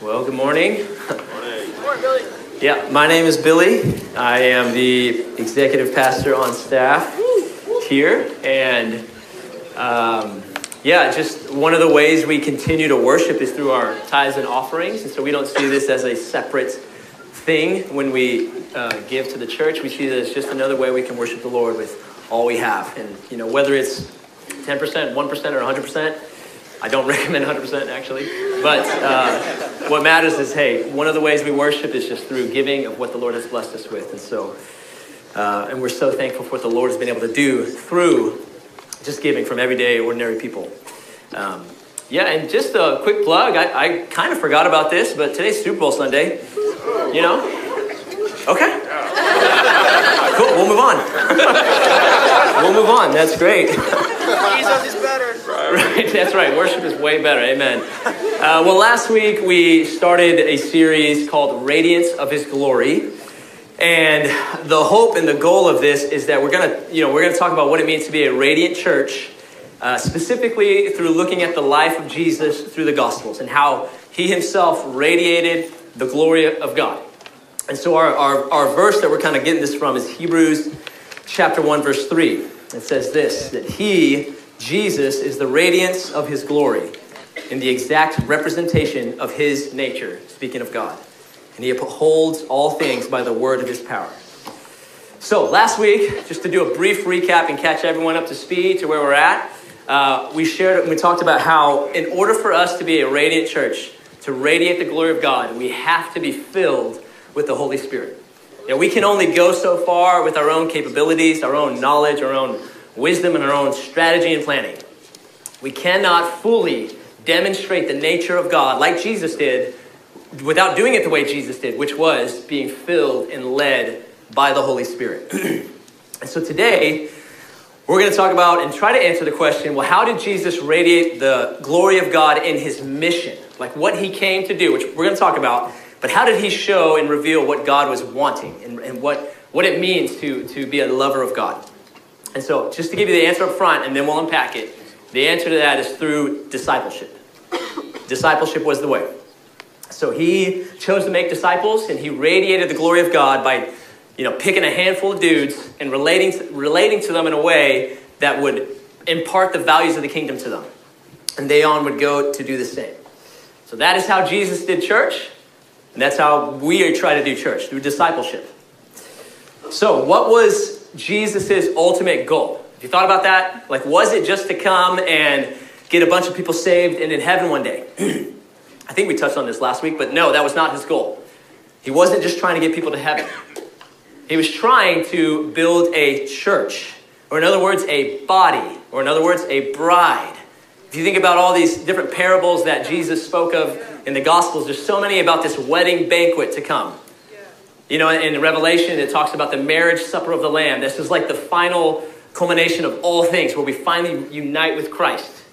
Well, good morning. Good morning, Billy. Yeah, my name is Billy. I am the executive pastor on staff here. And um, yeah, just one of the ways we continue to worship is through our tithes and offerings. And so we don't see this as a separate thing when we uh, give to the church. We see this as just another way we can worship the Lord with all we have. And, you know, whether it's 10%, 1%, or 100%, I don't recommend 100% actually. But uh, what matters is, hey, one of the ways we worship is just through giving of what the Lord has blessed us with. And so, uh, and we're so thankful for what the Lord has been able to do through just giving from everyday, ordinary people. Um, yeah, and just a quick plug. I, I kind of forgot about this, but today's Super Bowl Sunday. You know? Okay. Cool, we'll move on. we'll move on. That's great. Jesus is better. Right, that's right. Worship is way better. Amen. Uh, well, last week we started a series called Radiance of His Glory. And the hope and the goal of this is that we're gonna, you know, we're gonna talk about what it means to be a radiant church, uh, specifically through looking at the life of Jesus through the Gospels and how he himself radiated the glory of God. And so our, our, our verse that we're kind of getting this from is Hebrews chapter 1, verse 3. It says this that he, Jesus, is the radiance of his glory in the exact representation of his nature, speaking of God. And he upholds all things by the word of his power. So, last week, just to do a brief recap and catch everyone up to speed to where we're at, uh, we shared we talked about how, in order for us to be a radiant church, to radiate the glory of God, we have to be filled with the Holy Spirit. You we can only go so far with our own capabilities, our own knowledge, our own wisdom, and our own strategy and planning. We cannot fully demonstrate the nature of God like Jesus did without doing it the way Jesus did, which was being filled and led by the Holy Spirit. and so today, we're going to talk about and try to answer the question well, how did Jesus radiate the glory of God in his mission? Like what he came to do, which we're going to talk about, but how did he show and reveal what God was wanting and, and what, what it means to, to be a lover of God? And so, just to give you the answer up front, and then we'll unpack it, the answer to that is through discipleship. discipleship was the way. So he chose to make disciples, and he radiated the glory of God by, you know, picking a handful of dudes and relating to, relating to them in a way that would impart the values of the kingdom to them. And they on would go to do the same. So that is how Jesus did church, and that's how we try to do church through discipleship. So, what was Jesus' ultimate goal? Have you thought about that? Like, was it just to come and get a bunch of people saved and in heaven one day? I think we touched on this last week, but no, that was not his goal. He wasn't just trying to get people to heaven, he was trying to build a church, or in other words, a body, or in other words, a bride. If you think about all these different parables that Jesus spoke of in the Gospels, there's so many about this wedding banquet to come. You know, in Revelation, it talks about the marriage supper of the Lamb. This is like the final culmination of all things where we finally unite with Christ.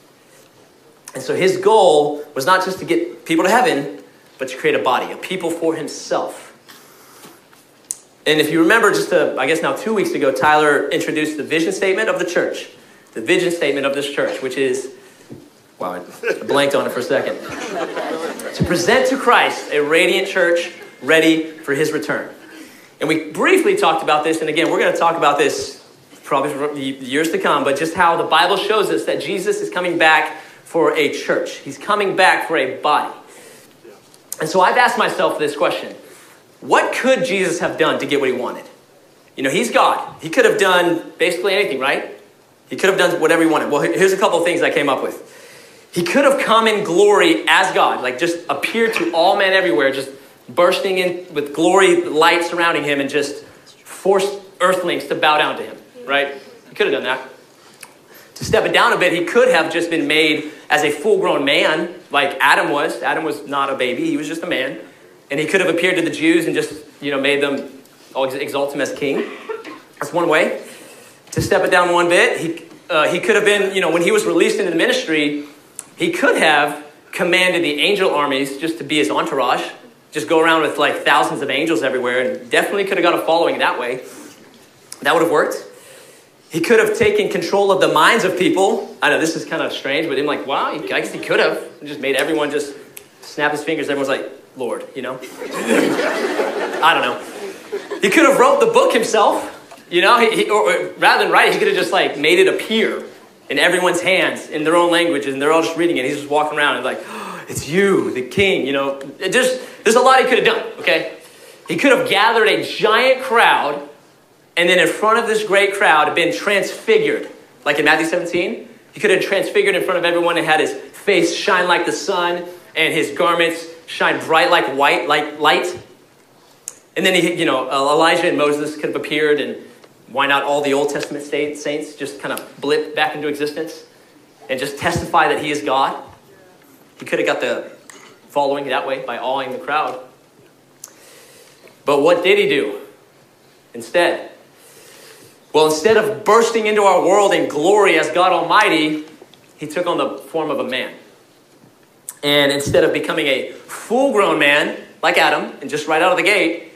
And so his goal was not just to get people to heaven, but to create a body, a people for himself. And if you remember, just a, I guess now two weeks ago, Tyler introduced the vision statement of the church. The vision statement of this church, which is, wow, I blanked on it for a second. to present to Christ a radiant church ready for his return. And we briefly talked about this, and again, we're going to talk about this probably for years to come, but just how the Bible shows us that Jesus is coming back for a church. He's coming back for a body. And so I've asked myself this question What could Jesus have done to get what he wanted? You know, he's God. He could have done basically anything, right? He could have done whatever he wanted. Well, here's a couple of things I came up with. He could have come in glory as God, like just appeared to all men everywhere, just bursting in with glory, light surrounding him, and just forced earthlings to bow down to him, right? He could have done that. To step it down a bit, he could have just been made as a full grown man, like Adam was. Adam was not a baby, he was just a man. And he could have appeared to the Jews and just, you know, made them exalt him as king. That's one way. To step it down one bit, he, uh, he could have been, you know, when he was released into the ministry, he could have commanded the angel armies just to be his entourage just go around with like thousands of angels everywhere and definitely could have got a following that way. That would have worked. He could have taken control of the minds of people. I know this is kind of strange, but I'm like, wow, I guess he could have just made everyone just snap his fingers, everyone's like, Lord, you know? I don't know. He could have wrote the book himself, you know, he, he, or, or rather than write, he could have just like made it appear in everyone's hands in their own language, and they're all just reading it. He's just walking around and like, it's you, the king, you know. Just, there's a lot he could have done, okay? He could have gathered a giant crowd, and then in front of this great crowd, been transfigured, like in Matthew 17. He could have transfigured in front of everyone and had his face shine like the sun, and his garments shine bright like white, like light. And then he, you know, Elijah and Moses could have appeared, and why not all the Old Testament saints just kind of blip back into existence and just testify that he is God? He could have got the following that way by awing the crowd. But what did he do instead? Well, instead of bursting into our world in glory as God Almighty, he took on the form of a man. And instead of becoming a full grown man like Adam, and just right out of the gate,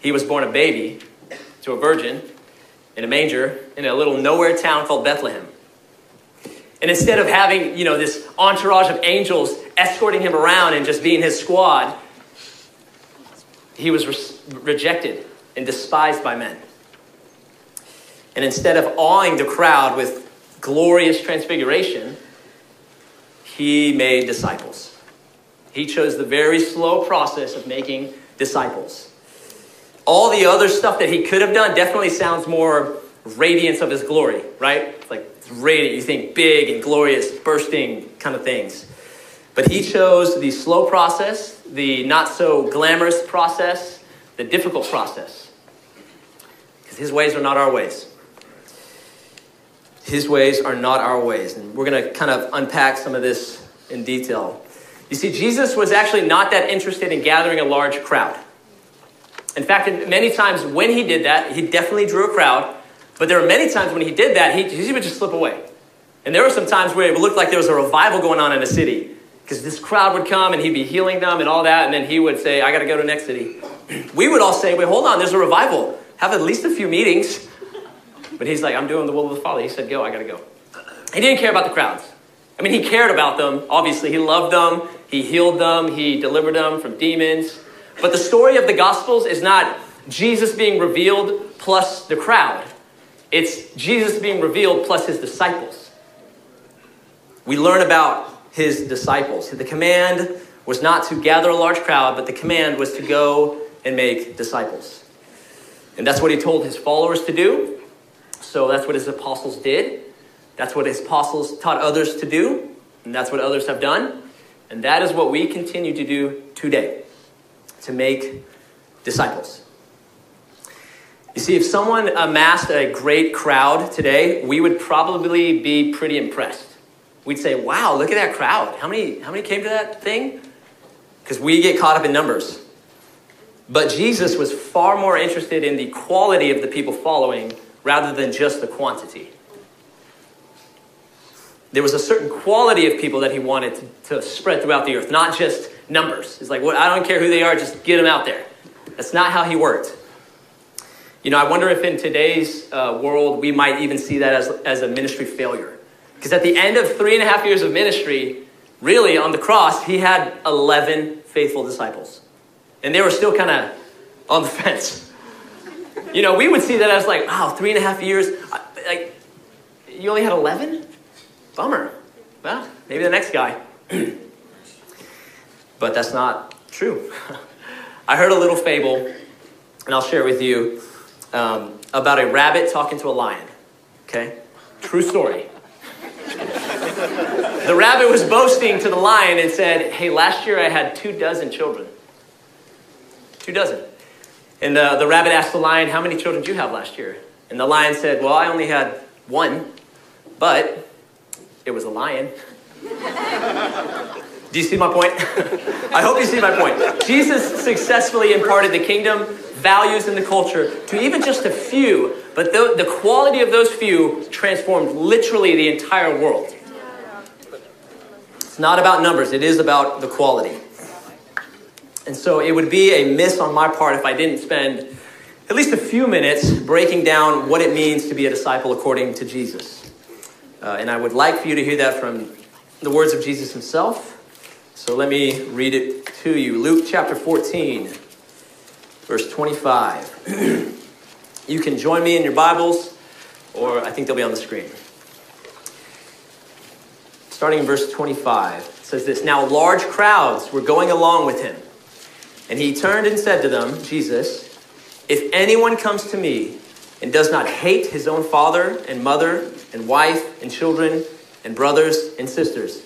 he was born a baby to a virgin in a manger in a little nowhere town called Bethlehem. And instead of having, you know, this entourage of angels escorting him around and just being his squad, he was re- rejected and despised by men. And instead of awing the crowd with glorious transfiguration, he made disciples. He chose the very slow process of making disciples. All the other stuff that he could have done definitely sounds more radiance of his glory, right? Like radiant. You think big and glorious, bursting kind of things. But he chose the slow process, the not so glamorous process, the difficult process. Because his ways are not our ways. His ways are not our ways. And we're going to kind of unpack some of this in detail. You see, Jesus was actually not that interested in gathering a large crowd. In fact, many times when he did that, he definitely drew a crowd. But there were many times when he did that, he, he would just slip away. And there were some times where it looked like there was a revival going on in a city. Because this crowd would come and he'd be healing them and all that. And then he would say, I got to go to the next city. We would all say, wait, hold on, there's a revival. Have at least a few meetings. But he's like, I'm doing the will of the Father. He said, go, I got to go. He didn't care about the crowds. I mean, he cared about them. Obviously, he loved them. He healed them. He delivered them from demons. But the story of the Gospels is not Jesus being revealed plus the crowd. It's Jesus being revealed plus his disciples. We learn about his disciples. The command was not to gather a large crowd, but the command was to go and make disciples. And that's what he told his followers to do. So that's what his apostles did. That's what his apostles taught others to do. And that's what others have done. And that is what we continue to do today to make disciples. You see, if someone amassed a great crowd today, we would probably be pretty impressed. We'd say, wow, look at that crowd. How many, how many came to that thing? Because we get caught up in numbers. But Jesus was far more interested in the quality of the people following rather than just the quantity. There was a certain quality of people that he wanted to, to spread throughout the earth, not just numbers. It's like, well, I don't care who they are, just get them out there. That's not how he worked. You know, I wonder if in today's uh, world we might even see that as, as a ministry failure. Because at the end of three and a half years of ministry, really on the cross, he had 11 faithful disciples. And they were still kind of on the fence. You know, we would see that as like, wow, three and a half years. Like, you only had 11? Bummer. Well, maybe the next guy. but that's not true. I heard a little fable, and I'll share it with you, um, about a rabbit talking to a lion. Okay? True story. the rabbit was boasting to the lion and said, Hey, last year I had two dozen children. Two dozen. And uh, the rabbit asked the lion, How many children did you have last year? And the lion said, Well, I only had one, but it was a lion. Do you see my point? I hope you see my point. Jesus successfully imparted the kingdom, values, and the culture to even just a few, but the, the quality of those few transformed literally the entire world. It's not about numbers, it is about the quality. And so it would be a miss on my part if I didn't spend at least a few minutes breaking down what it means to be a disciple according to Jesus. Uh, and I would like for you to hear that from the words of Jesus himself So let me read it to you. Luke chapter 14, verse 25. you can join me in your Bibles, or I think they'll be on the screen. Starting in verse 25, it says this Now large crowds were going along with him. And he turned and said to them, Jesus, if anyone comes to me and does not hate his own father and mother and wife and children and brothers and sisters,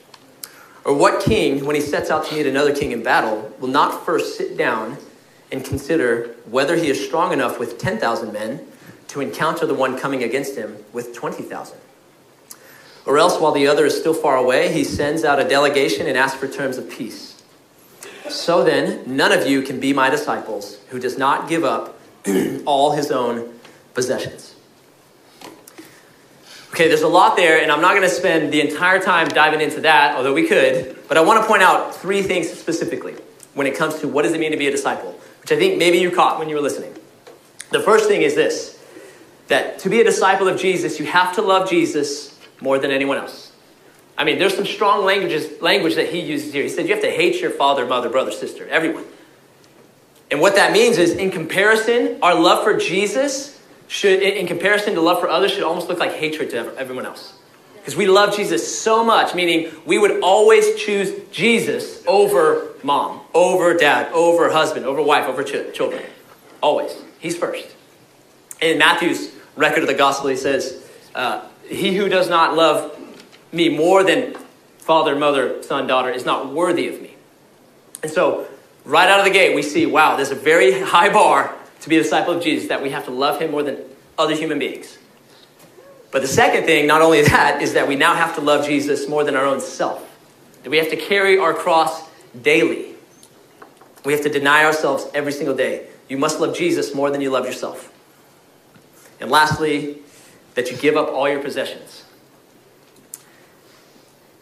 Or what king, when he sets out to meet another king in battle, will not first sit down and consider whether he is strong enough with 10,000 men to encounter the one coming against him with 20,000? Or else, while the other is still far away, he sends out a delegation and asks for terms of peace. So then, none of you can be my disciples who does not give up all his own possessions. Okay, there's a lot there, and I'm not going to spend the entire time diving into that, although we could. But I want to point out three things specifically when it comes to what does it mean to be a disciple, which I think maybe you caught when you were listening. The first thing is this that to be a disciple of Jesus, you have to love Jesus more than anyone else. I mean, there's some strong languages, language that he uses here. He said you have to hate your father, mother, brother, sister, everyone. And what that means is, in comparison, our love for Jesus should, in comparison to love for others, should almost look like hatred to everyone else. Because we love Jesus so much, meaning we would always choose Jesus over mom, over dad, over husband, over wife, over ch- children. Always. He's first. In Matthew's record of the gospel, he says, uh, He who does not love me more than father, mother, son, daughter is not worthy of me. And so right out of the gate, we see wow, there's a very high bar to be a disciple of Jesus, that we have to love him more than other human beings. But the second thing, not only that, is that we now have to love Jesus more than our own self. That we have to carry our cross daily. We have to deny ourselves every single day. You must love Jesus more than you love yourself. And lastly, that you give up all your possessions.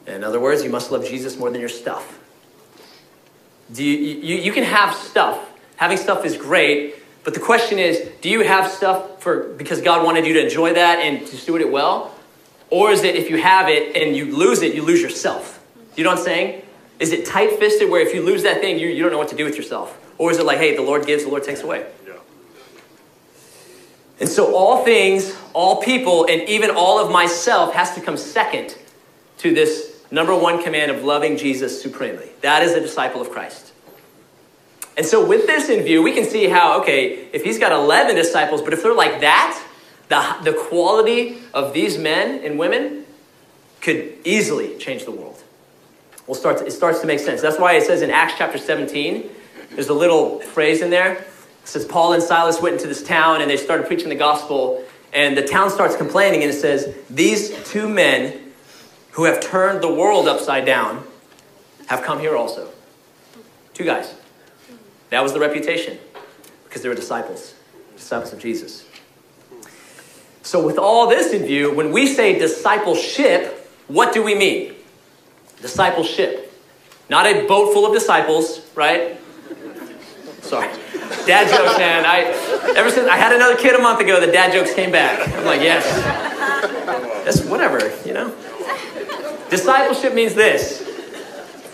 In other words, you must love Jesus more than your stuff. Do you, you, you can have stuff. Having stuff is great, but the question is, do you have stuff for because God wanted you to enjoy that and to steward it well? Or is it if you have it and you lose it, you lose yourself? You know what I'm saying? Is it tight fisted where if you lose that thing, you, you don't know what to do with yourself? Or is it like, hey, the Lord gives, the Lord takes away? Yeah. And so all things, all people, and even all of myself has to come second to this number one command of loving Jesus supremely. That is a disciple of Christ. And so, with this in view, we can see how, okay, if he's got 11 disciples, but if they're like that, the, the quality of these men and women could easily change the world. We'll start to, it starts to make sense. That's why it says in Acts chapter 17, there's a little phrase in there. It says, Paul and Silas went into this town and they started preaching the gospel, and the town starts complaining, and it says, These two men who have turned the world upside down have come here also. Two guys. That was the reputation because they were disciples, disciples of Jesus. So, with all this in view, when we say discipleship, what do we mean? Discipleship. Not a boat full of disciples, right? Sorry. Dad jokes, man. I ever since I had another kid a month ago, the dad jokes came back. I'm like, yes. That's whatever, you know? Discipleship means this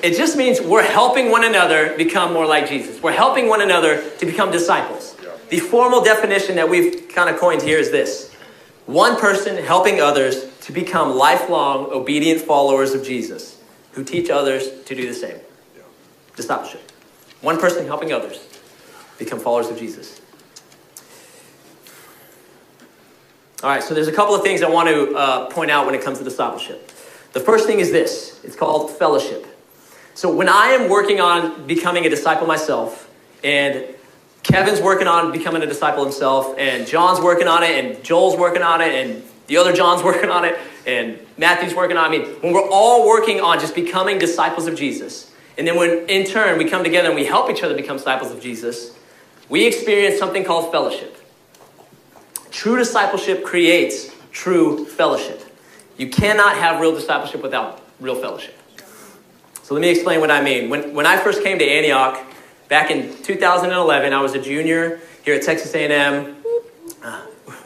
it just means we're helping one another become more like Jesus. We're helping one another to become disciples. The formal definition that we've kind of coined here is this one person helping others to become lifelong obedient followers of Jesus who teach others to do the same. Discipleship. One person helping others become followers of Jesus. All right, so there's a couple of things I want to uh, point out when it comes to discipleship. The first thing is this it's called fellowship. So when I am working on becoming a disciple myself, and Kevin's working on becoming a disciple himself, and John's working on it, and Joel's working on it, and the other John's working on it, and Matthew's working on it. I mean, when we're all working on just becoming disciples of Jesus, And then when in turn we come together and we help each other become disciples of Jesus, we experience something called fellowship. True discipleship creates true fellowship. You cannot have real discipleship without real fellowship. So let me explain what I mean. When, when I first came to Antioch back in 2011, I was a junior here at Texas A&M. Uh,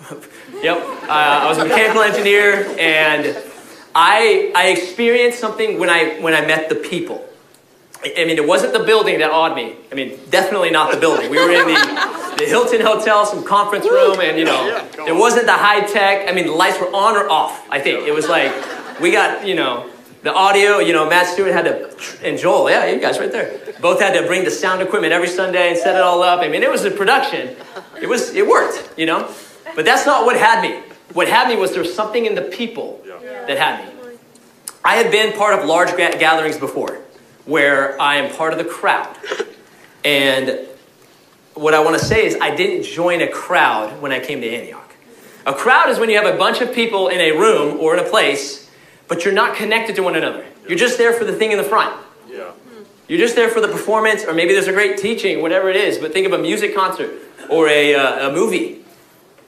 yep, uh, I was a mechanical engineer, and I, I experienced something when I, when I met the people. I mean, it wasn't the building that awed me. I mean, definitely not the building. We were in the, the Hilton Hotel, some conference room, and you know, it wasn't the high tech. I mean, the lights were on or off, I think. It was like, we got, you know, the audio, you know, Matt Stewart had to, and Joel, yeah, you guys right there, both had to bring the sound equipment every Sunday and set it all up. I mean, it was a production. It was, it worked, you know? But that's not what had me. What had me was there was something in the people that had me. I had been part of large gatherings before where I am part of the crowd. And what I want to say is, I didn't join a crowd when I came to Antioch. A crowd is when you have a bunch of people in a room or in a place, but you're not connected to one another. You're just there for the thing in the front. Yeah. You're just there for the performance, or maybe there's a great teaching, whatever it is. But think of a music concert or a, uh, a movie.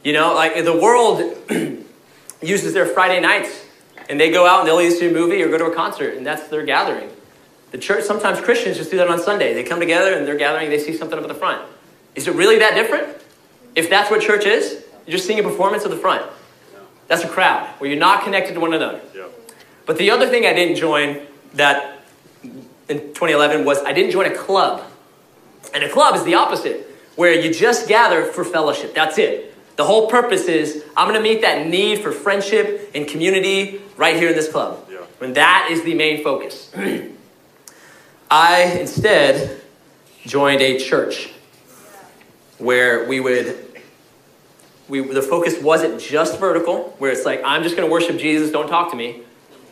You know, like the world uses their Friday nights, and they go out and they'll either see a movie or go to a concert, and that's their gathering. The church, sometimes Christians just do that on Sunday. They come together and they're gathering, they see something up at the front. Is it really that different? If that's what church is, you're just seeing a performance of the front. That's a crowd where you're not connected to one another. Yeah. But the other thing I didn't join that in 2011 was I didn't join a club. And a club is the opposite, where you just gather for fellowship. That's it. The whole purpose is I'm going to meet that need for friendship and community right here in this club. Yeah. And that is the main focus. I instead joined a church where we would we, the focus wasn't just vertical, where it's like, I'm just going to worship Jesus, don't talk to me.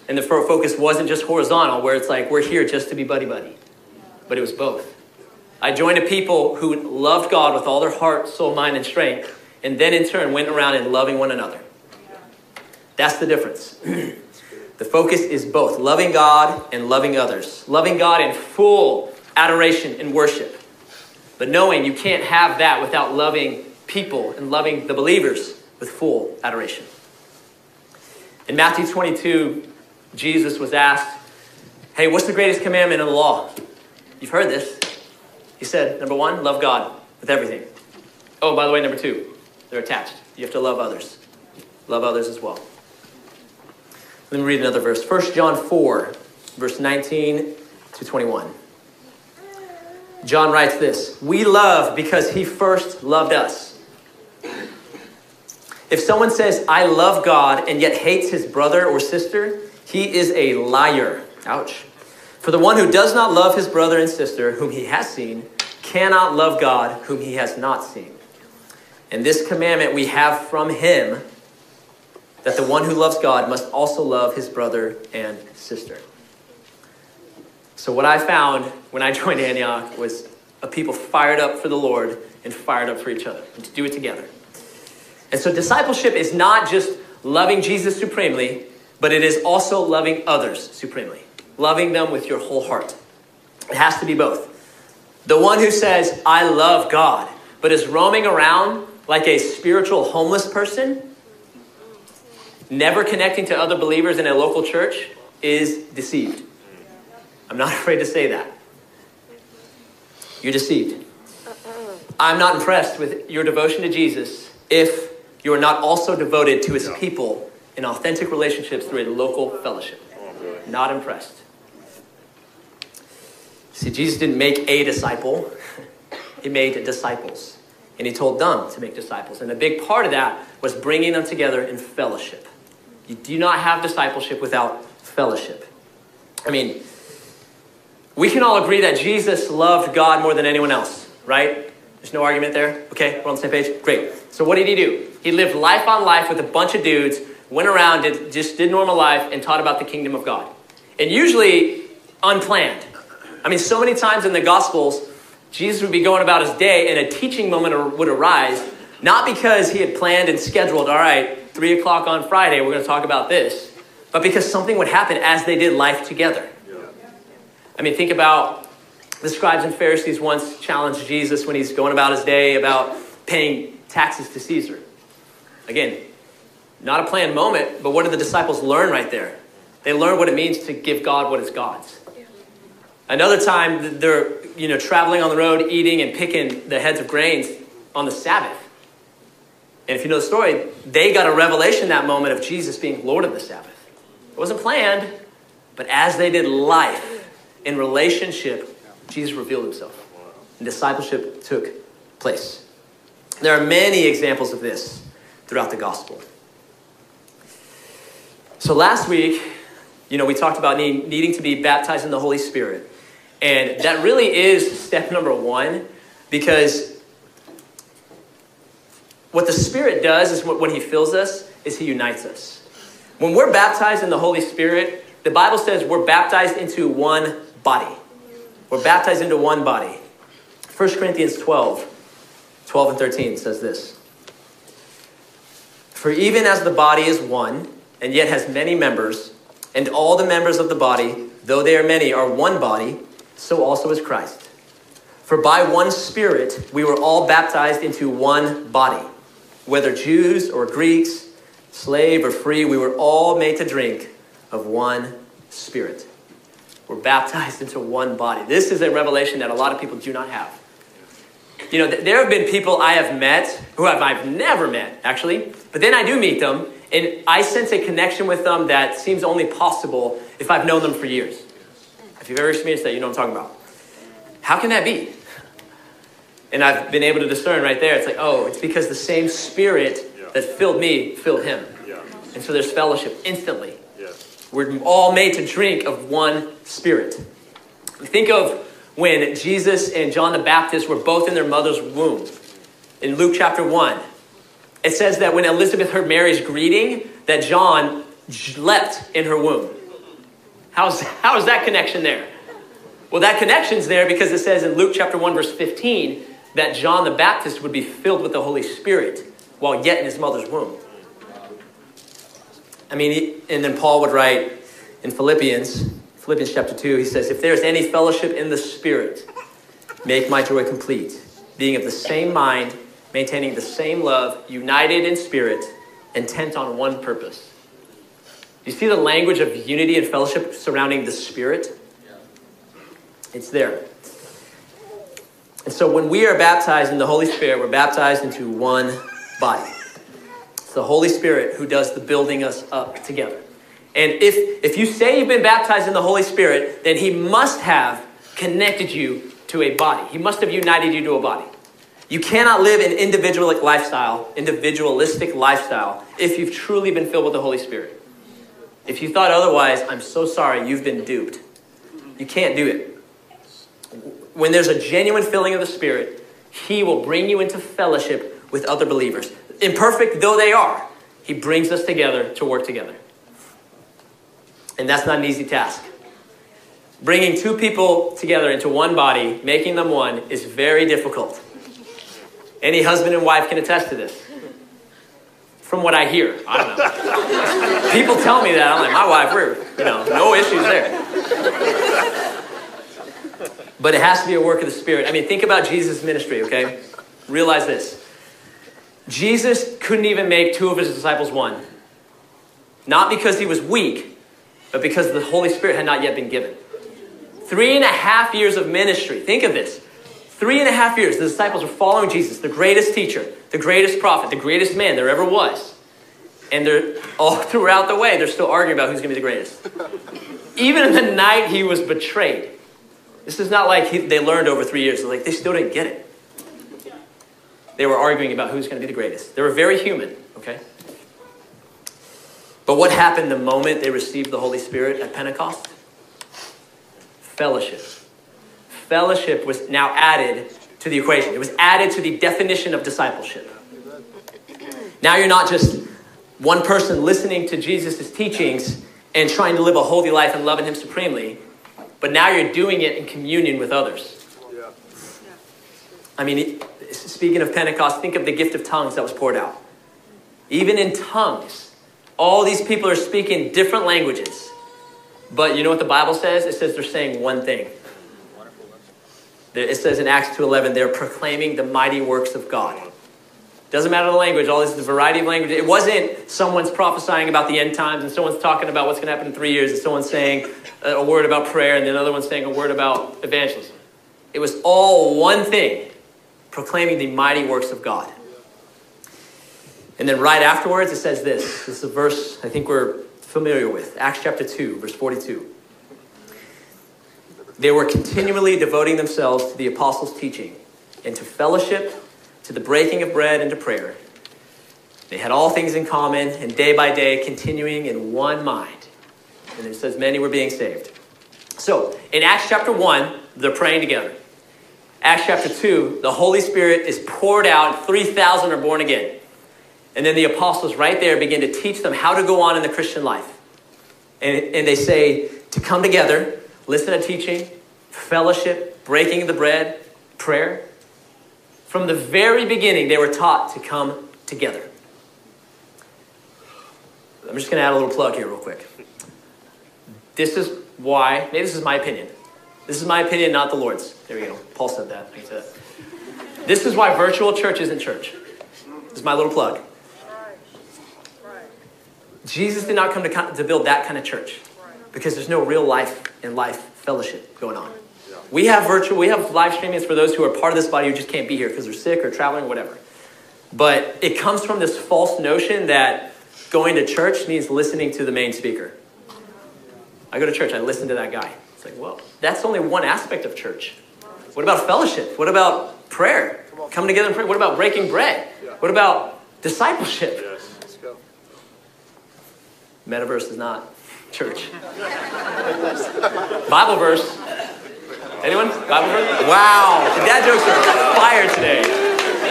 And the focus wasn't just horizontal, where it's like, we're here just to be buddy buddy. But it was both. I joined a people who loved God with all their heart, soul, mind, and strength, and then in turn went around and loving one another. That's the difference. the focus is both loving God and loving others. Loving God in full adoration and worship. But knowing you can't have that without loving people and loving the believers with full adoration. In Matthew 22, Jesus was asked, Hey, what's the greatest commandment in the law? You've heard this. He said, Number one, love God with everything. Oh, by the way, number two, they're attached. You have to love others. Love others as well. Let me read another verse. 1 John 4, verse 19 to 21. John writes this We love because he first loved us. If someone says, I love God, and yet hates his brother or sister, he is a liar. Ouch. For the one who does not love his brother and sister, whom he has seen, cannot love God, whom he has not seen. And this commandment we have from him that the one who loves God must also love his brother and sister. So, what I found when I joined Antioch was a people fired up for the Lord and fired up for each other, and to do it together. And so, discipleship is not just loving Jesus supremely, but it is also loving others supremely, loving them with your whole heart. It has to be both. The one who says, I love God, but is roaming around like a spiritual homeless person, never connecting to other believers in a local church, is deceived. I'm not afraid to say that. You're deceived. I'm not impressed with your devotion to Jesus if you are not also devoted to his people in authentic relationships through a local fellowship. Not impressed. See, Jesus didn't make a disciple, he made disciples. And he told them to make disciples. And a big part of that was bringing them together in fellowship. You do not have discipleship without fellowship. I mean, we can all agree that Jesus loved God more than anyone else, right? There's no argument there? Okay, we're on the same page? Great. So what did he do? He lived life on life with a bunch of dudes, went around, did, just did normal life, and taught about the kingdom of God. And usually unplanned. I mean, so many times in the Gospels, Jesus would be going about his day, and a teaching moment would arise, not because he had planned and scheduled, all right, three o'clock on Friday, we're going to talk about this, but because something would happen as they did life together. I mean, think about the scribes and Pharisees once challenged Jesus when he's going about his day about paying taxes to Caesar. Again, not a planned moment, but what did the disciples learn right there? They learn what it means to give God what is God's. Another time, they're you know traveling on the road, eating and picking the heads of grains on the Sabbath. And if you know the story, they got a revelation that moment of Jesus being Lord of the Sabbath. It wasn't planned, but as they did life in relationship, Jesus revealed himself. And discipleship took place. There are many examples of this throughout the gospel. So last week, you know, we talked about need, needing to be baptized in the Holy Spirit. And that really is step number one because what the Spirit does is when He fills us, is He unites us. When we're baptized in the Holy Spirit, the Bible says we're baptized into one body. We're baptized into one body. 1 Corinthians 12, 12 and 13 says this. For even as the body is one, and yet has many members, and all the members of the body, though they are many, are one body, so also is Christ. For by one Spirit we were all baptized into one body, whether Jews or Greeks, slave or free, we were all made to drink of one Spirit. We're baptized into one body. This is a revelation that a lot of people do not have. You know, there have been people I have met who I've never met, actually, but then I do meet them, and I sense a connection with them that seems only possible if I've known them for years. If you've ever experienced that, you know what I'm talking about. How can that be? And I've been able to discern right there. It's like, oh, it's because the same spirit that filled me filled him. And so there's fellowship instantly. We're all made to drink of one spirit. Think of when Jesus and John the Baptist were both in their mother's womb. In Luke chapter 1, it says that when Elizabeth heard Mary's greeting, that John leapt in her womb. How's, how is that connection there? Well, that connection's there because it says in Luke chapter 1, verse 15, that John the Baptist would be filled with the Holy Spirit while yet in his mother's womb. I mean, and then Paul would write in Philippians, Philippians chapter 2, he says, If there's any fellowship in the Spirit, make my joy complete, being of the same mind, maintaining the same love, united in spirit, intent on one purpose. You see the language of unity and fellowship surrounding the Spirit? It's there. And so when we are baptized in the Holy Spirit, we're baptized into one body. It's the Holy Spirit who does the building us up together. And if, if you say you've been baptized in the Holy Spirit, then He must have connected you to a body. He must have united you to a body. You cannot live an individualistic lifestyle, individualistic lifestyle, if you've truly been filled with the Holy Spirit. If you thought otherwise, I'm so sorry, you've been duped. You can't do it. When there's a genuine filling of the Spirit, He will bring you into fellowship with other believers imperfect though they are, He brings us together to work together. And that's not an easy task. Bringing two people together into one body, making them one, is very difficult. Any husband and wife can attest to this. From what I hear, I don't know. People tell me that. I'm like, my wife, we're, you know, no issues there. But it has to be a work of the Spirit. I mean, think about Jesus' ministry, okay? Realize this. Jesus couldn't even make two of his disciples one. Not because he was weak, but because the Holy Spirit had not yet been given. Three and a half years of ministry. Think of this. Three and a half years, the disciples were following Jesus, the greatest teacher, the greatest prophet, the greatest man there ever was. And they're all throughout the way, they're still arguing about who's going to be the greatest. Even in the night he was betrayed. This is not like he, they learned over three years. They're like, they still didn't get it. They were arguing about who's going to be the greatest. They were very human, okay? But what happened the moment they received the Holy Spirit at Pentecost? Fellowship. Fellowship was now added to the equation, it was added to the definition of discipleship. Now you're not just one person listening to Jesus' teachings and trying to live a holy life and loving Him supremely, but now you're doing it in communion with others. I mean, speaking of Pentecost, think of the gift of tongues that was poured out. Even in tongues, all these people are speaking different languages. But you know what the Bible says? It says they're saying one thing. It says in Acts 2.11, they're proclaiming the mighty works of God. Doesn't matter the language, all this is a variety of language. It wasn't someone's prophesying about the end times and someone's talking about what's going to happen in three years and someone's saying a word about prayer and then another one's saying a word about evangelism. It was all one thing, proclaiming the mighty works of God. And then right afterwards, it says this. This is a verse I think we're familiar with Acts chapter 2, verse 42. They were continually devoting themselves to the apostles' teaching and to fellowship, to the breaking of bread, and to prayer. They had all things in common, and day by day, continuing in one mind. And it says many were being saved. So, in Acts chapter 1, they're praying together. Acts chapter 2, the Holy Spirit is poured out, 3,000 are born again. And then the apostles, right there, begin to teach them how to go on in the Christian life. And, and they say to come together, listen to teaching, fellowship, breaking the bread, prayer. From the very beginning, they were taught to come together. I'm just going to add a little plug here, real quick. This is why, maybe this is my opinion. This is my opinion, not the Lord's. There we go. Paul said that. I said that. This is why virtual church isn't church. This is my little plug. Jesus did not come to, to build that kind of church because there's no real life and life fellowship going on. We have virtual, we have live streamings for those who are part of this body who just can't be here because they're sick or traveling or whatever. But it comes from this false notion that going to church means listening to the main speaker. I go to church, I listen to that guy. It's like, well, that's only one aspect of church. What about fellowship? What about prayer? Coming together and pray. What about breaking bread? What about discipleship? Metaverse is not church. Bible verse. Anyone? Bible verse? Wow. The dad jokes are fire today.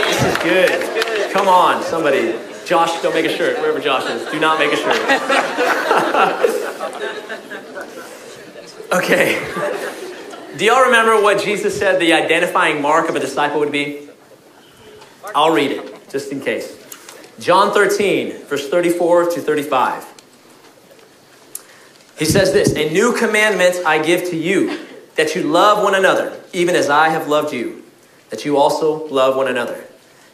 This is good. Come on, somebody. Josh, don't make a shirt. Wherever Josh is, do not make a shirt. okay. Do y'all remember what Jesus said the identifying mark of a disciple would be? I'll read it, just in case. John 13, verse 34 to 35. He says this A new commandment I give to you, that you love one another, even as I have loved you, that you also love one another.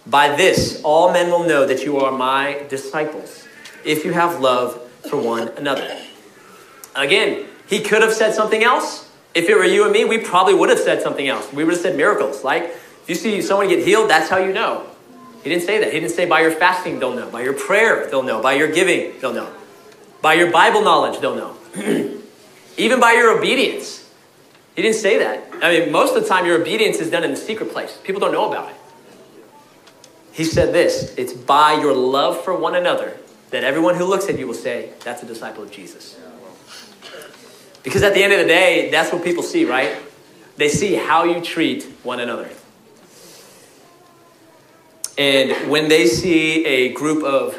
By this, all men will know that you are my disciples, if you have love for one another. Again, he could have said something else. If it were you and me, we probably would have said something else. We would have said miracles. Like, if you see someone get healed, that's how you know. He didn't say that. He didn't say by your fasting, they'll know. By your prayer, they'll know. By your giving, they'll know. By your Bible knowledge, they'll know. Even by your obedience. He didn't say that. I mean, most of the time, your obedience is done in the secret place. People don't know about it. He said this it's by your love for one another that everyone who looks at you will say, that's a disciple of Jesus. Because at the end of the day, that's what people see, right? They see how you treat one another. And when they see a group of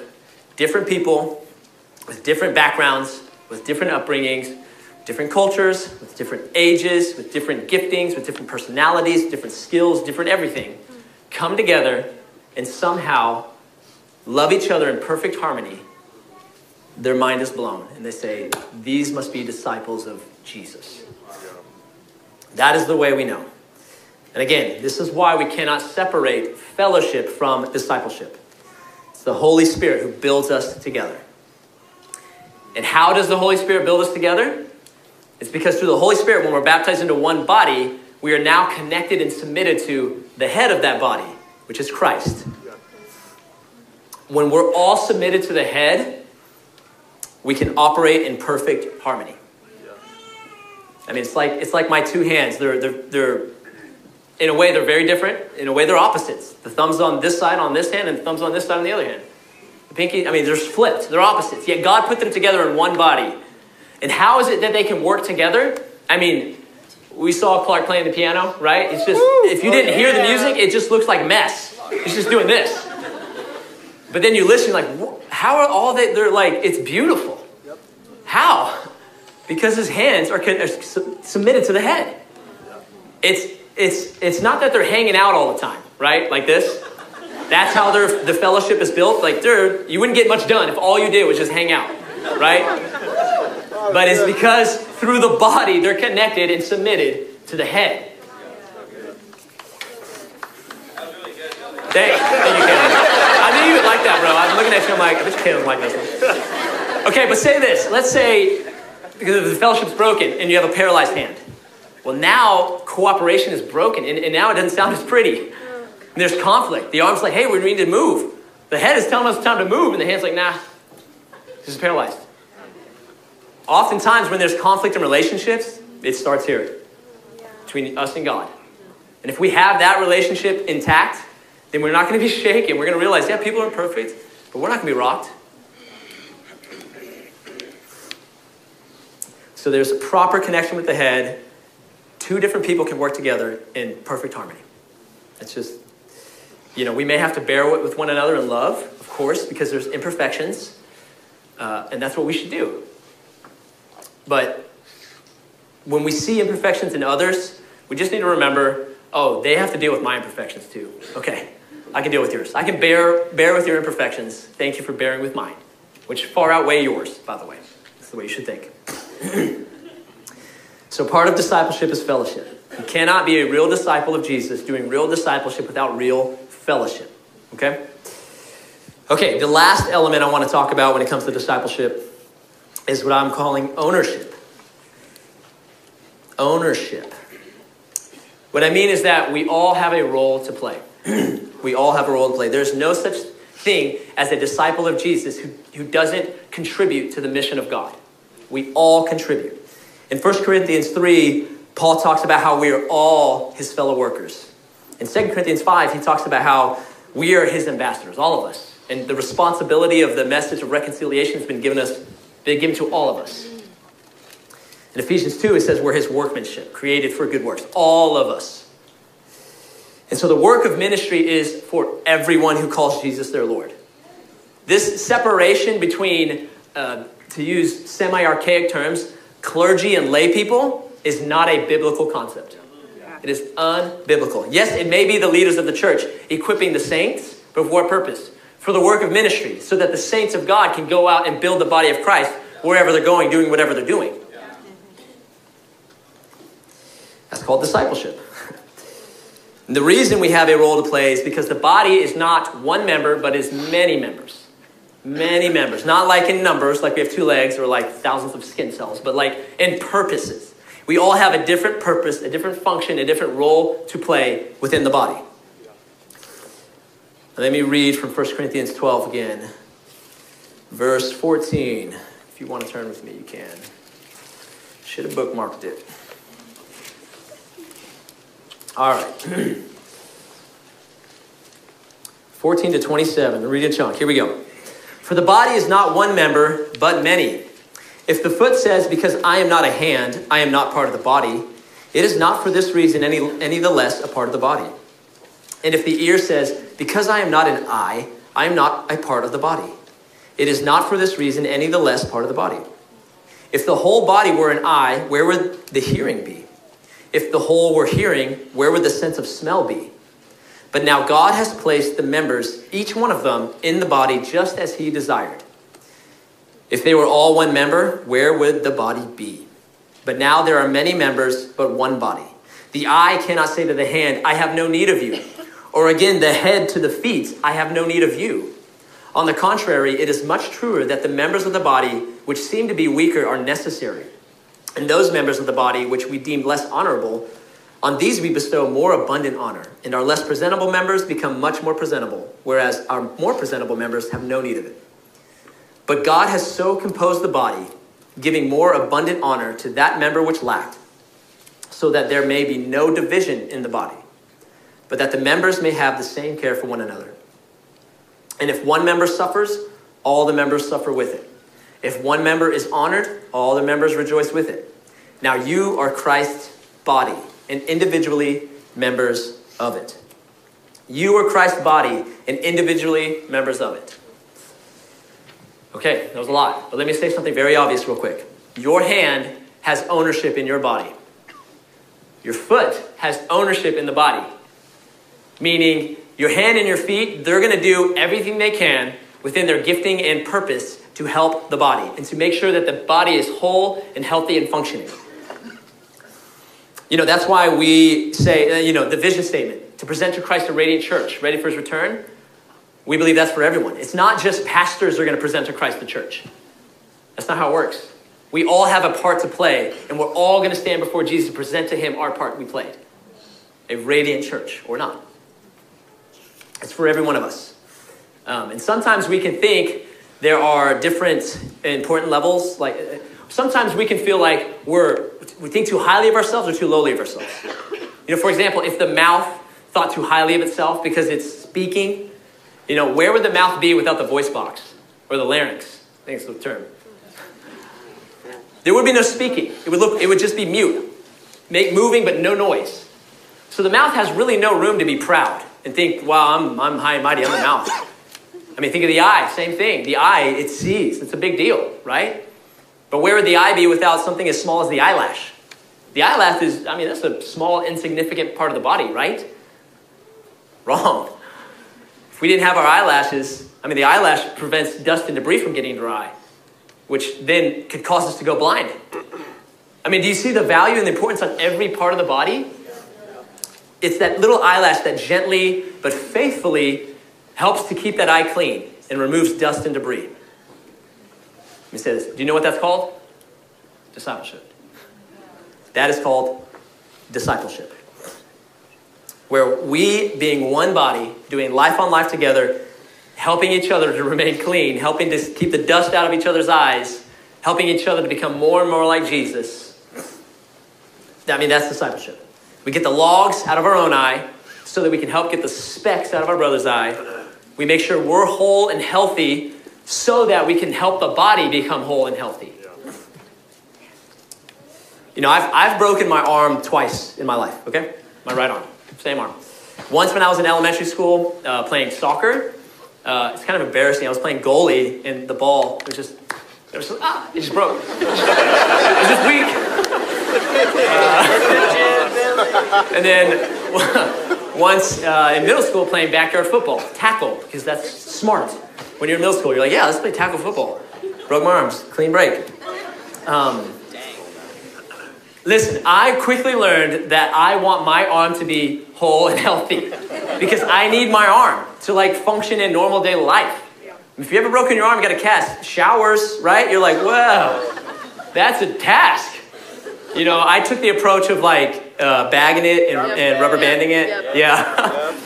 different people with different backgrounds, with different upbringings, different cultures, with different ages, with different giftings, with different personalities, different skills, different everything, come together and somehow love each other in perfect harmony, their mind is blown. And they say, These must be disciples of Jesus. That is the way we know. And again, this is why we cannot separate fellowship from discipleship. It's the Holy Spirit who builds us together. And how does the Holy Spirit build us together? It's because through the Holy Spirit, when we're baptized into one body, we are now connected and submitted to the head of that body, which is Christ. When we're all submitted to the head, we can operate in perfect harmony. I mean, it's like, it's like my two hands. They're, they're, they're, in a way, they're very different. In a way, they're opposites. The thumb's on this side on this hand, and the thumb's on this side on the other hand. Pinky, I mean, they're flipped. They're opposites. Yet God put them together in one body. And how is it that they can work together? I mean, we saw Clark playing the piano, right? It's just, if you didn't oh, hear the music, it just looks like mess. He's just doing this. But then you listen, like, how are all that? They're like, it's beautiful. How? Because his hands are, are submitted to the head. It's, it's, it's not that they're hanging out all the time, right? Like this. That's how their, the fellowship is built. Like, dude, you wouldn't get much done if all you did was just hang out, right? But it's because through the body, they're connected and submitted to the head. Thank, thank you, Caleb. I knew you would like that, bro. I'm looking at you, I'm like, I bet like this one. Okay, but say this. Let's say, because the fellowship's broken and you have a paralyzed hand. Well, now cooperation is broken and, and now it doesn't sound as pretty. And there's conflict. The arm's like, hey, we need to move. The head is telling us it's time to move, and the hand's like, nah, this is paralyzed. Oftentimes, when there's conflict in relationships, it starts here between us and God. And if we have that relationship intact, then we're not going to be shaken. We're going to realize, yeah, people are imperfect, but we're not going to be rocked. So there's a proper connection with the head. Two different people can work together in perfect harmony. It's just, you know, we may have to bear with one another in love, of course, because there's imperfections, uh, and that's what we should do. But when we see imperfections in others, we just need to remember oh, they have to deal with my imperfections too. Okay, I can deal with yours. I can bear, bear with your imperfections. Thank you for bearing with mine, which far outweigh yours, by the way. That's the way you should think. so, part of discipleship is fellowship. You cannot be a real disciple of Jesus doing real discipleship without real fellowship. Okay? Okay, the last element I want to talk about when it comes to discipleship is what I'm calling ownership. Ownership. What I mean is that we all have a role to play. we all have a role to play. There's no such thing as a disciple of Jesus who, who doesn't contribute to the mission of God. We all contribute. In 1 Corinthians 3, Paul talks about how we are all his fellow workers. In 2 Corinthians 5, he talks about how we are his ambassadors, all of us. And the responsibility of the message of reconciliation has been given us, been given to all of us. In Ephesians 2, it says we're his workmanship, created for good works. All of us. And so the work of ministry is for everyone who calls Jesus their Lord. This separation between, uh, to use semi archaic terms, clergy and lay people is not a biblical concept. It is unbiblical. Yes, it may be the leaders of the church equipping the saints, but for what purpose? For the work of ministry, so that the saints of God can go out and build the body of Christ wherever they're going, doing whatever they're doing. That's called discipleship. the reason we have a role to play is because the body is not one member, but is many members. Many members. Not like in numbers, like we have two legs or like thousands of skin cells, but like in purposes. We all have a different purpose, a different function, a different role to play within the body. Let me read from 1 Corinthians 12 again. Verse 14. If you want to turn with me, you can. Should have bookmarked it. All right. 14 to 27. Read a chunk. Here we go. For the body is not one member, but many. If the foot says, Because I am not a hand, I am not part of the body, it is not for this reason any, any the less a part of the body. And if the ear says, Because I am not an eye, I am not a part of the body, it is not for this reason any the less part of the body. If the whole body were an eye, where would the hearing be? If the whole were hearing, where would the sense of smell be? But now God has placed the members, each one of them, in the body just as He desired. If they were all one member, where would the body be? But now there are many members, but one body. The eye cannot say to the hand, I have no need of you. Or again, the head to the feet, I have no need of you. On the contrary, it is much truer that the members of the body, which seem to be weaker, are necessary and those members of the body which we deem less honorable, on these we bestow more abundant honor, and our less presentable members become much more presentable, whereas our more presentable members have no need of it. But God has so composed the body, giving more abundant honor to that member which lacked, so that there may be no division in the body, but that the members may have the same care for one another. And if one member suffers, all the members suffer with it. If one member is honored, all the members rejoice with it. Now you are Christ's body and individually members of it. You are Christ's body and individually members of it. Okay, that was a lot, but let me say something very obvious real quick. Your hand has ownership in your body. Your foot has ownership in the body. Meaning, your hand and your feet, they're to do everything they can within their gifting and purpose to help the body and to make sure that the body is whole and healthy and functioning. You know, that's why we say, uh, you know, the vision statement to present to Christ a radiant church ready for his return. We believe that's for everyone. It's not just pastors are going to present to Christ the church. That's not how it works. We all have a part to play, and we're all going to stand before Jesus and present to him our part we played. A radiant church, or not. It's for every one of us. Um, and sometimes we can think there are different important levels. Like sometimes we can feel like we're we think too highly of ourselves or too lowly of ourselves. You know, for example, if the mouth thought too highly of itself because it's speaking, you know, where would the mouth be without the voice box or the larynx? I think it's the term. There would be no speaking. It would look. It would just be mute, make moving but no noise. So the mouth has really no room to be proud and think, "Wow, I'm I'm high and mighty. I'm the mouth." I mean, think of the eye. Same thing. The eye, it sees. It's a big deal, right? But where would the eye be without something as small as the eyelash? The eyelash is, I mean, that's a small, insignificant part of the body, right? Wrong. If we didn't have our eyelashes, I mean, the eyelash prevents dust and debris from getting dry, which then could cause us to go blind. I mean, do you see the value and the importance on every part of the body? It's that little eyelash that gently but faithfully helps to keep that eye clean and removes dust and debris. He says, Do you know what that's called? Discipleship. That is called discipleship. Where we, being one body, doing life on life together, helping each other to remain clean, helping to keep the dust out of each other's eyes, helping each other to become more and more like Jesus. I mean, that's discipleship. We get the logs out of our own eye so that we can help get the specks out of our brother's eye. We make sure we're whole and healthy so that we can help the body become whole and healthy. You know, I've, I've broken my arm twice in my life, okay? My right arm, same arm. Once when I was in elementary school uh, playing soccer, uh, it's kind of embarrassing. I was playing goalie and the ball was just, it, was just, ah, it just broke. it was just weak. Uh, and then once uh, in middle school playing backyard football, tackle, because that's smart when you're in middle school, you're like, yeah, let's play tackle football. Broke my arms, clean break. Um, listen, I quickly learned that I want my arm to be whole and healthy because I need my arm to like function in normal day life. If you ever broken your arm, you got to cast showers, right? You're like, wow, that's a task. You know, I took the approach of like uh, bagging it and, and rubber banding it. Yeah.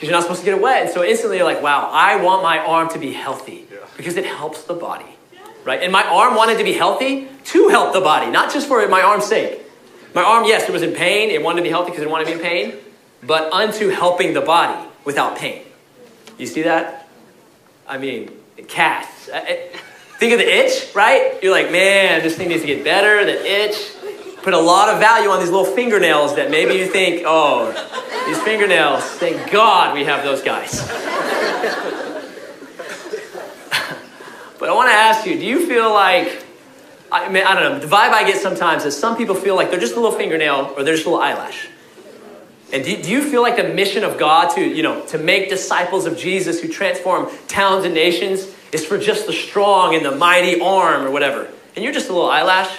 because you're not supposed to get it wet. And so instantly you're like, wow, I want my arm to be healthy because it helps the body, right? And my arm wanted to be healthy to help the body, not just for my arm's sake. My arm, yes, it was in pain. It wanted to be healthy because it wanted to be in pain, but unto helping the body without pain. You see that? I mean, it casts. Think of the itch, right? You're like, man, this thing needs to get better. The itch. Put a lot of value on these little fingernails that maybe you think, oh, these fingernails, thank God we have those guys. but I want to ask you do you feel like, I mean, I don't know, the vibe I get sometimes is some people feel like they're just a little fingernail or they're just a little eyelash. And do, do you feel like the mission of God to, you know, to make disciples of Jesus who transform towns and nations is for just the strong and the mighty arm or whatever? And you're just a little eyelash?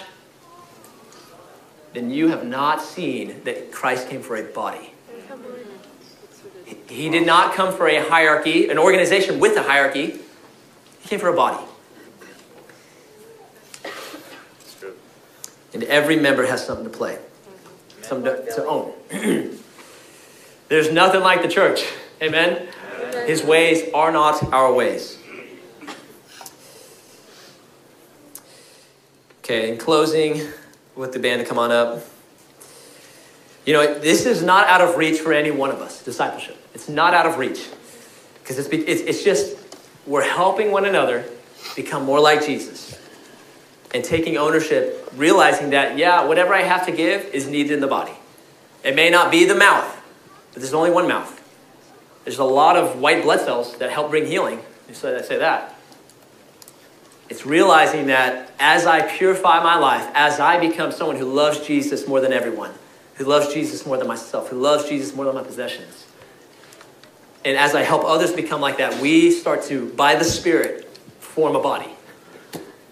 Then you have not seen that Christ came for a body. He did not come for a hierarchy, an organization with a hierarchy. He came for a body. And every member has something to play, something to, to own. There's nothing like the church. Amen? His ways are not our ways. Okay, in closing, with the band to come on up. You know, this is not out of reach for any one of us, discipleship. It's not out of reach. Because it's, it's, it's just, we're helping one another become more like Jesus. And taking ownership, realizing that, yeah, whatever I have to give is needed in the body. It may not be the mouth, but there's only one mouth. There's a lot of white blood cells that help bring healing. So I say that. It's realizing that as I purify my life, as I become someone who loves Jesus more than everyone, who loves Jesus more than myself, who loves Jesus more than my possessions. And as I help others become like that, we start to, by the Spirit, form a body.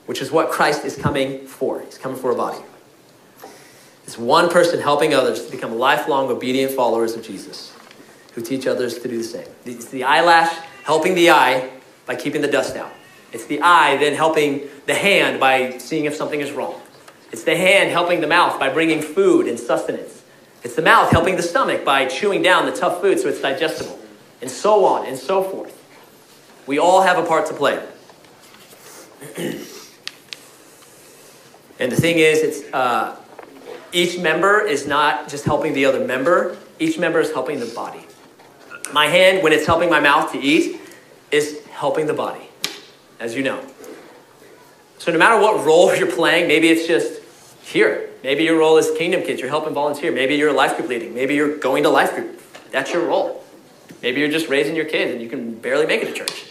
which is what Christ is coming for. He's coming for a body. It's one person helping others to become lifelong obedient followers of Jesus who teach others to do the same. It's the eyelash helping the eye by keeping the dust out. It's the eye then helping the hand by seeing if something is wrong. It's the hand helping the mouth by bringing food and sustenance. It's the mouth helping the stomach by chewing down the tough food so it's digestible. And so on and so forth. We all have a part to play. and the thing is, it's uh, each member is not just helping the other member, each member is helping the body. My hand, when it's helping my mouth to eat, is helping the body, as you know. So, no matter what role you're playing, maybe it's just here. Maybe your role is Kingdom Kids, you're helping volunteer. Maybe you're a life group leading. Maybe you're going to life group. That's your role. Maybe you're just raising your kids and you can barely make it to church.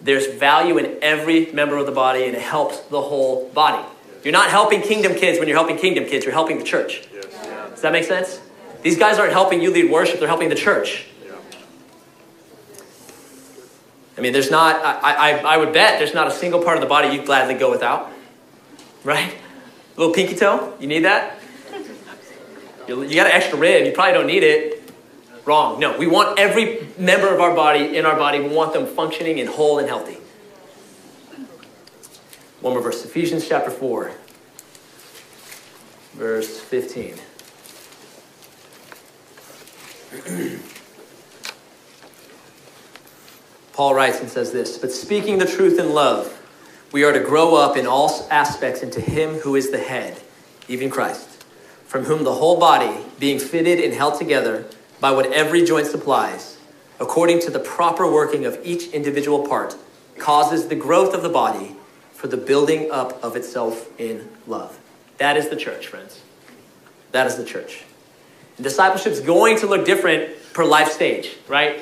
There's value in every member of the body and it helps the whole body. You're not helping Kingdom Kids when you're helping Kingdom Kids, you're helping the church. Does that make sense? These guys aren't helping you lead worship, they're helping the church. I mean, there's not, I, I, I would bet there's not a single part of the body you'd gladly go without. Right? A little pinky toe, you need that? You, you got an extra rib, you probably don't need it. Wrong. No, we want every member of our body, in our body, we want them functioning and whole and healthy. One more verse Ephesians chapter 4, verse 15. Paul writes and says this But speaking the truth in love, we are to grow up in all aspects into Him who is the head, even Christ, from whom the whole body, being fitted and held together by what every joint supplies, according to the proper working of each individual part, causes the growth of the body for the building up of itself in love. That is the church, friends. That is the church. Discipleship is going to look different per life stage, right?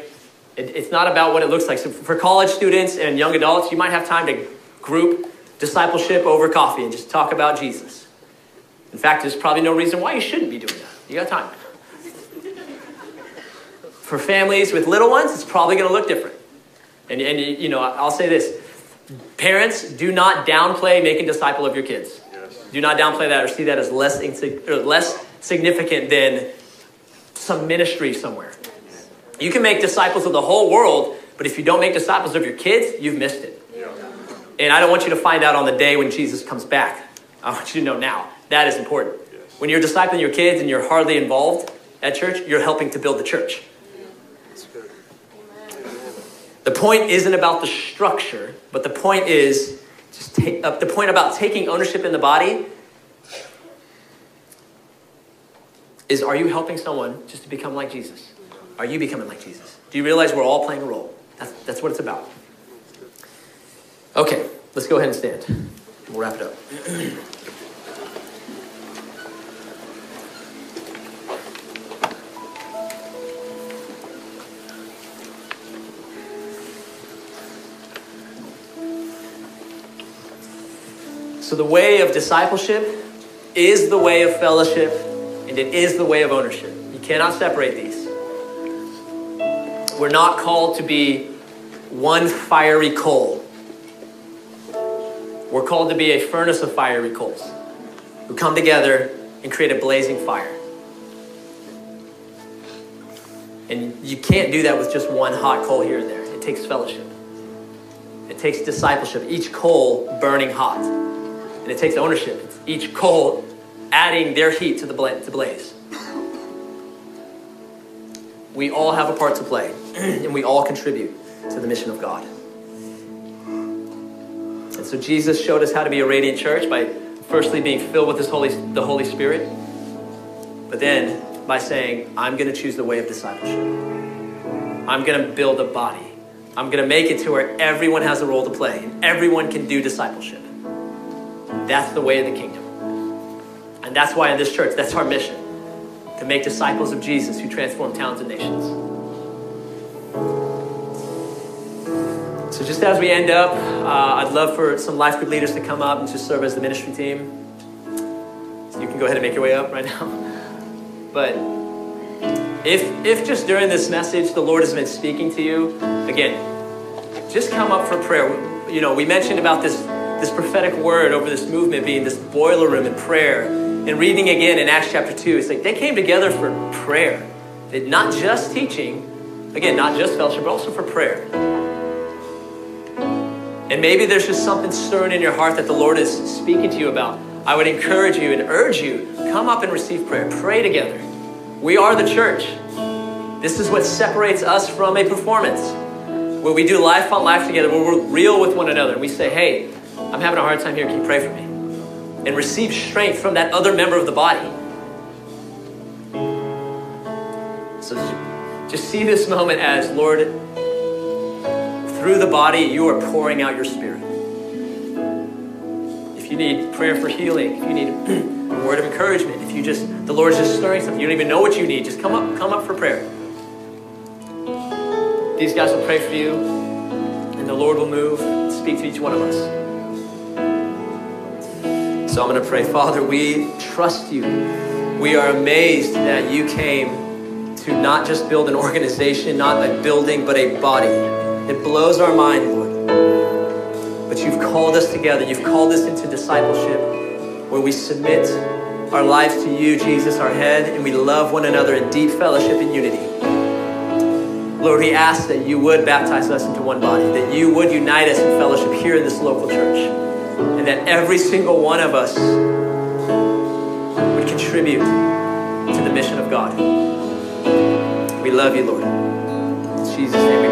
It, it's not about what it looks like. So for college students and young adults, you might have time to group discipleship over coffee and just talk about Jesus. In fact, there's probably no reason why you shouldn't be doing that. You got time. For families with little ones, it's probably going to look different. And, and you know, I'll say this parents, do not downplay making disciple of your kids. Yes. Do not downplay that or see that as less, or less significant than some ministry somewhere. You can make disciples of the whole world, but if you don't make disciples of your kids, you've missed it. And I don't want you to find out on the day when Jesus comes back. I want you to know now. That is important. When you're discipling your kids and you're hardly involved at church, you're helping to build the church. The point isn't about the structure, but the point is just take, uh, the point about taking ownership in the body is are you helping someone just to become like Jesus? Are you becoming like Jesus? Do you realize we're all playing a role? That's, that's what it's about. Okay, let's go ahead and stand. We'll wrap it up. So, the way of discipleship is the way of fellowship, and it is the way of ownership. You cannot separate these. We're not called to be one fiery coal. We're called to be a furnace of fiery coals who come together and create a blazing fire. And you can't do that with just one hot coal here and there. It takes fellowship. It takes discipleship, each coal burning hot. And it takes ownership. It's each coal adding their heat to the blaze. We all have a part to play, and we all contribute to the mission of God. And so Jesus showed us how to be a radiant church by firstly being filled with Holy, the Holy Spirit, but then by saying, I'm going to choose the way of discipleship. I'm going to build a body. I'm going to make it to where everyone has a role to play and everyone can do discipleship. That's the way of the kingdom. And that's why in this church, that's our mission to make disciples of Jesus who transform towns and nations. So, just as we end up, uh, I'd love for some life group leaders to come up and just serve as the ministry team. So you can go ahead and make your way up right now. But if, if just during this message the Lord has been speaking to you, again, just come up for prayer. You know, we mentioned about this this prophetic word over this movement being this boiler room in prayer. And reading again in Acts chapter 2, it's like they came together for prayer. They, not just teaching, again, not just fellowship, but also for prayer. And maybe there's just something stirring in your heart that the Lord is speaking to you about. I would encourage you and urge you come up and receive prayer. Pray together. We are the church. This is what separates us from a performance. Where we do life on life together, where we're real with one another. We say, hey, I'm having a hard time here. Can you pray for me? And receive strength from that other member of the body. So just see this moment as, Lord, through the body, you are pouring out your spirit. If you need prayer for healing, if you need a word of encouragement, if you just the Lord's just stirring something, you don't even know what you need, just come up, come up for prayer. These guys will pray for you, and the Lord will move speak to each one of us. So I'm going to pray, Father, we trust you. We are amazed that you came to not just build an organization, not a building, but a body. It blows our mind, Lord. But you've called us together. You've called us into discipleship where we submit our lives to you, Jesus, our head, and we love one another in deep fellowship and unity. Lord, we ask that you would baptize us into one body, that you would unite us in fellowship here in this local church, and that every single one of us would contribute to the mission of God. We love you, Lord. In Jesus' name.